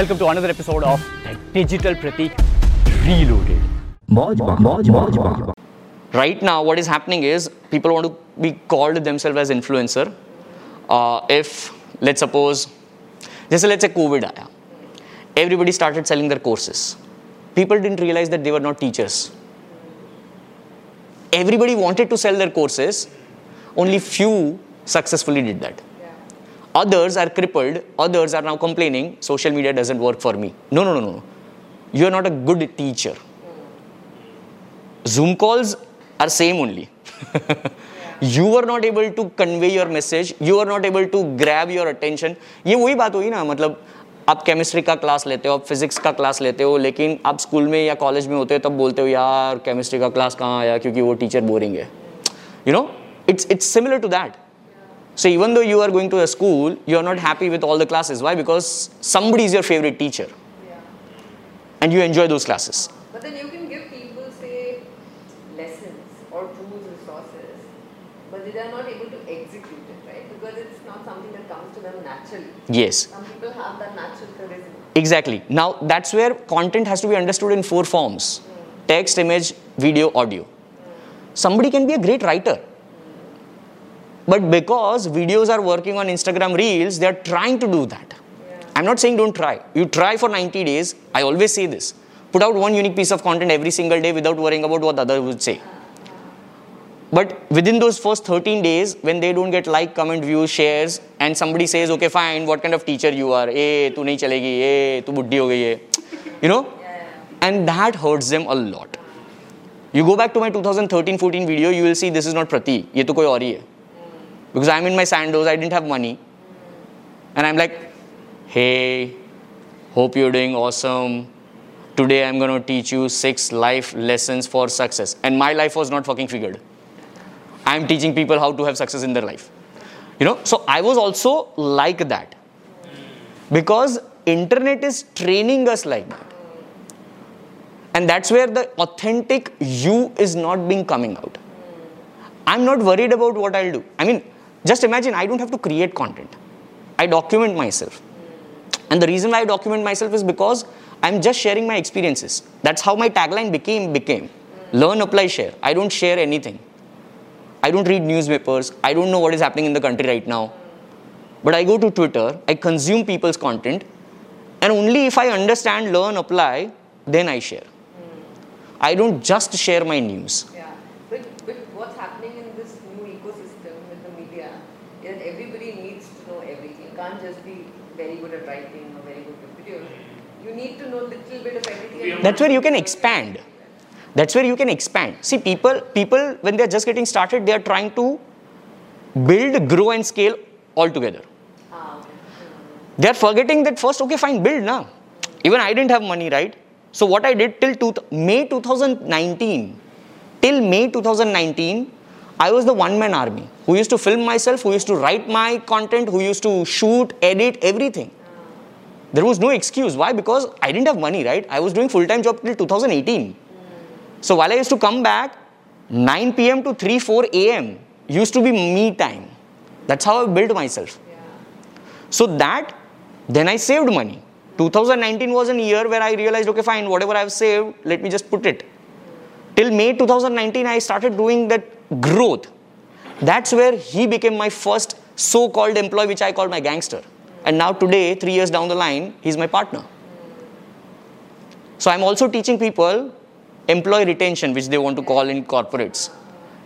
Welcome to another episode of the Digital Pratik Reloaded. right now what is happening is people want to be called themselves as influencer. Uh, if let's suppose just let's say covid aaya. Everybody started selling their courses. People didn't realize that they were not teachers. Everybody wanted to sell their courses. Only few successfully did that others are crippled others are now complaining social media doesn't work for me no no no no you are not a good teacher Zoom calls are same only. you were not able to convey your message. You were not able to grab your attention. ये वही बात हुई ना मतलब आप chemistry का class लेते हो आप फिजिक्स का क्लास लेते हो लेकिन आप स्कूल में या कॉलेज में होते हो तब बोलते हो यार केमिस्ट्री का क्लास कहाँ आया क्योंकि वो टीचर बोरिंग है you know it's it's similar to that so even though you are going to a school, you are not happy with all the classes. Why? Because somebody is your favorite teacher, and you enjoy those classes. But then you can give people, say, lessons or tools, and resources, but they are not able to execute it, right? Because it's not something that comes to them naturally. Yes. Some people have that natural charisma. Exactly. Now that's where content has to be understood in four forms hmm. text, image, video, audio. Hmm. Somebody can be a great writer. But because videos are working on Instagram Reels, they are trying to do that. I'm not saying don't try. You try for 90 days. I always say this. Put out one unique piece of content every single day without worrying about what others would say. But within those first 13 days, when they don't get like, comment, views, shares, and somebody says, okay, fine, what kind of teacher you are? Eh, tu nahi chalegi, eh, tu buddhi ho gayi hai. You know? And that hurts them a lot. You go back to my 2013-14 video, you will see this is not Prati. Ye to koi aur hi hai. Because I'm in my sandals, I didn't have money. And I'm like, hey, hope you're doing awesome. Today I'm going to teach you six life lessons for success. And my life was not fucking figured. I'm teaching people how to have success in their life. You know, so I was also like that. Because internet is training us like that. And that's where the authentic you is not being coming out. I'm not worried about what I'll do. I mean, just imagine I don't have to create content. I document myself. And the reason why I document myself is because I'm just sharing my experiences. That's how my tagline became became. Learn, apply, share. I don't share anything. I don't read newspapers. I don't know what is happening in the country right now. But I go to Twitter, I consume people's content, and only if I understand, learn, apply, then I share. I don't just share my news. Yeah. But, but what's happening in this new ecosystem with the media is that everybody needs to know everything. You can't just be very good at writing or very good with videos. You need to know little bit of everything. That's where you can expand. That's where you can expand. See, people, people when they're just getting started, they are trying to build, grow, and scale all together. Ah, okay. They're forgetting that first, okay, fine, build now. Even I didn't have money, right? So what I did till two, May 2019, till May 2019, I was the one-man army who used to film myself, who used to write my content, who used to shoot, edit, everything. There was no excuse. Why? Because I didn't have money, right? I was doing full-time job till 2018. So while I used to come back, 9 p.m. to 3, 4 a.m. used to be me time. That's how I built myself. So that, then I saved money. 2019 was a year where I realized, okay, fine, whatever I've saved, let me just put it. Till May 2019, I started doing that growth. That's where he became my first so-called employee, which I called my gangster. And now today, three years down the line, he's my partner. So I'm also teaching people employee retention, which they want to call in corporates.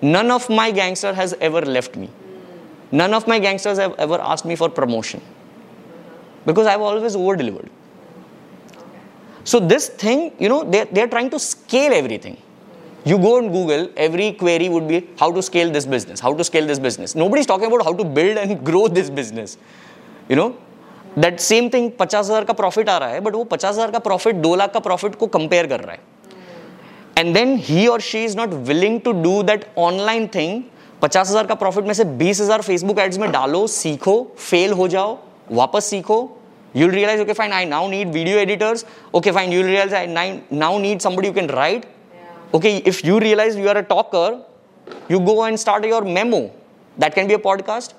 None of my gangster has ever left me. None of my gangsters have ever asked me for promotion because I've always over delivered. So this thing, you know, they're, they're trying to scale everything. You go on Google, every query would be how to scale this business, how to scale this business. Nobody's talking about how to build and grow this business. You know, that same thing 50,000 का profit आ रहा है but वो 50,000 का profit 2 lakh का profit को compare कर रहा है एंड देन ही और she is not willing to do that online thing पचास हज़ार का प्रॉफिट में से बीस हज़ार फेसबुक एड्स में डालो सीखो फेल हो जाओ वापस सीखो you'll realize okay fine i now need video editors okay fine you'll realize i now need somebody who can write okay if you realize you are a talker you go and start your memo that can be a podcast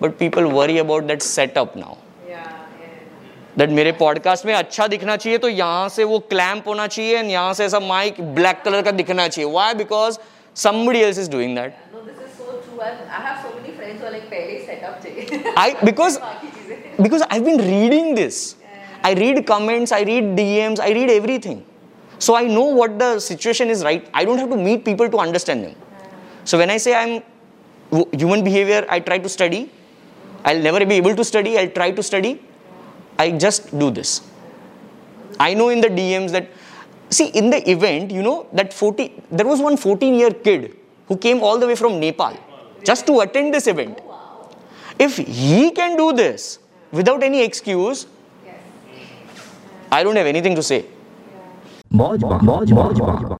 but people worry about that setup now Yeah, yeah. That मेरे podcast में अच्छा दिखना चाहिए तो यहाँ से वो clamp होना चाहिए एंड यहाँ से ऐसा माइक ब्लैक कलर का दिखना चाहिए why because somebody else is doing that No, this is so true. I, I have so many friends who are like पहले ही setup चाहिए. i because बाकी चीजें. because i've been reading this i read comments i read dms i read everything so i know what the situation is right? I don't have to meet people to understand them. So when i say i'm human behavior i try to study. I'll never be able to study. I'll try to study. I just do this. I know in the dms that see in the event you know that 40 there was one 14 year kid who came all the way from nepal just to attend this event. If he can do this without any excuse i don't have anything to say 毛鸡巴，毛鸡巴，毛鸡巴。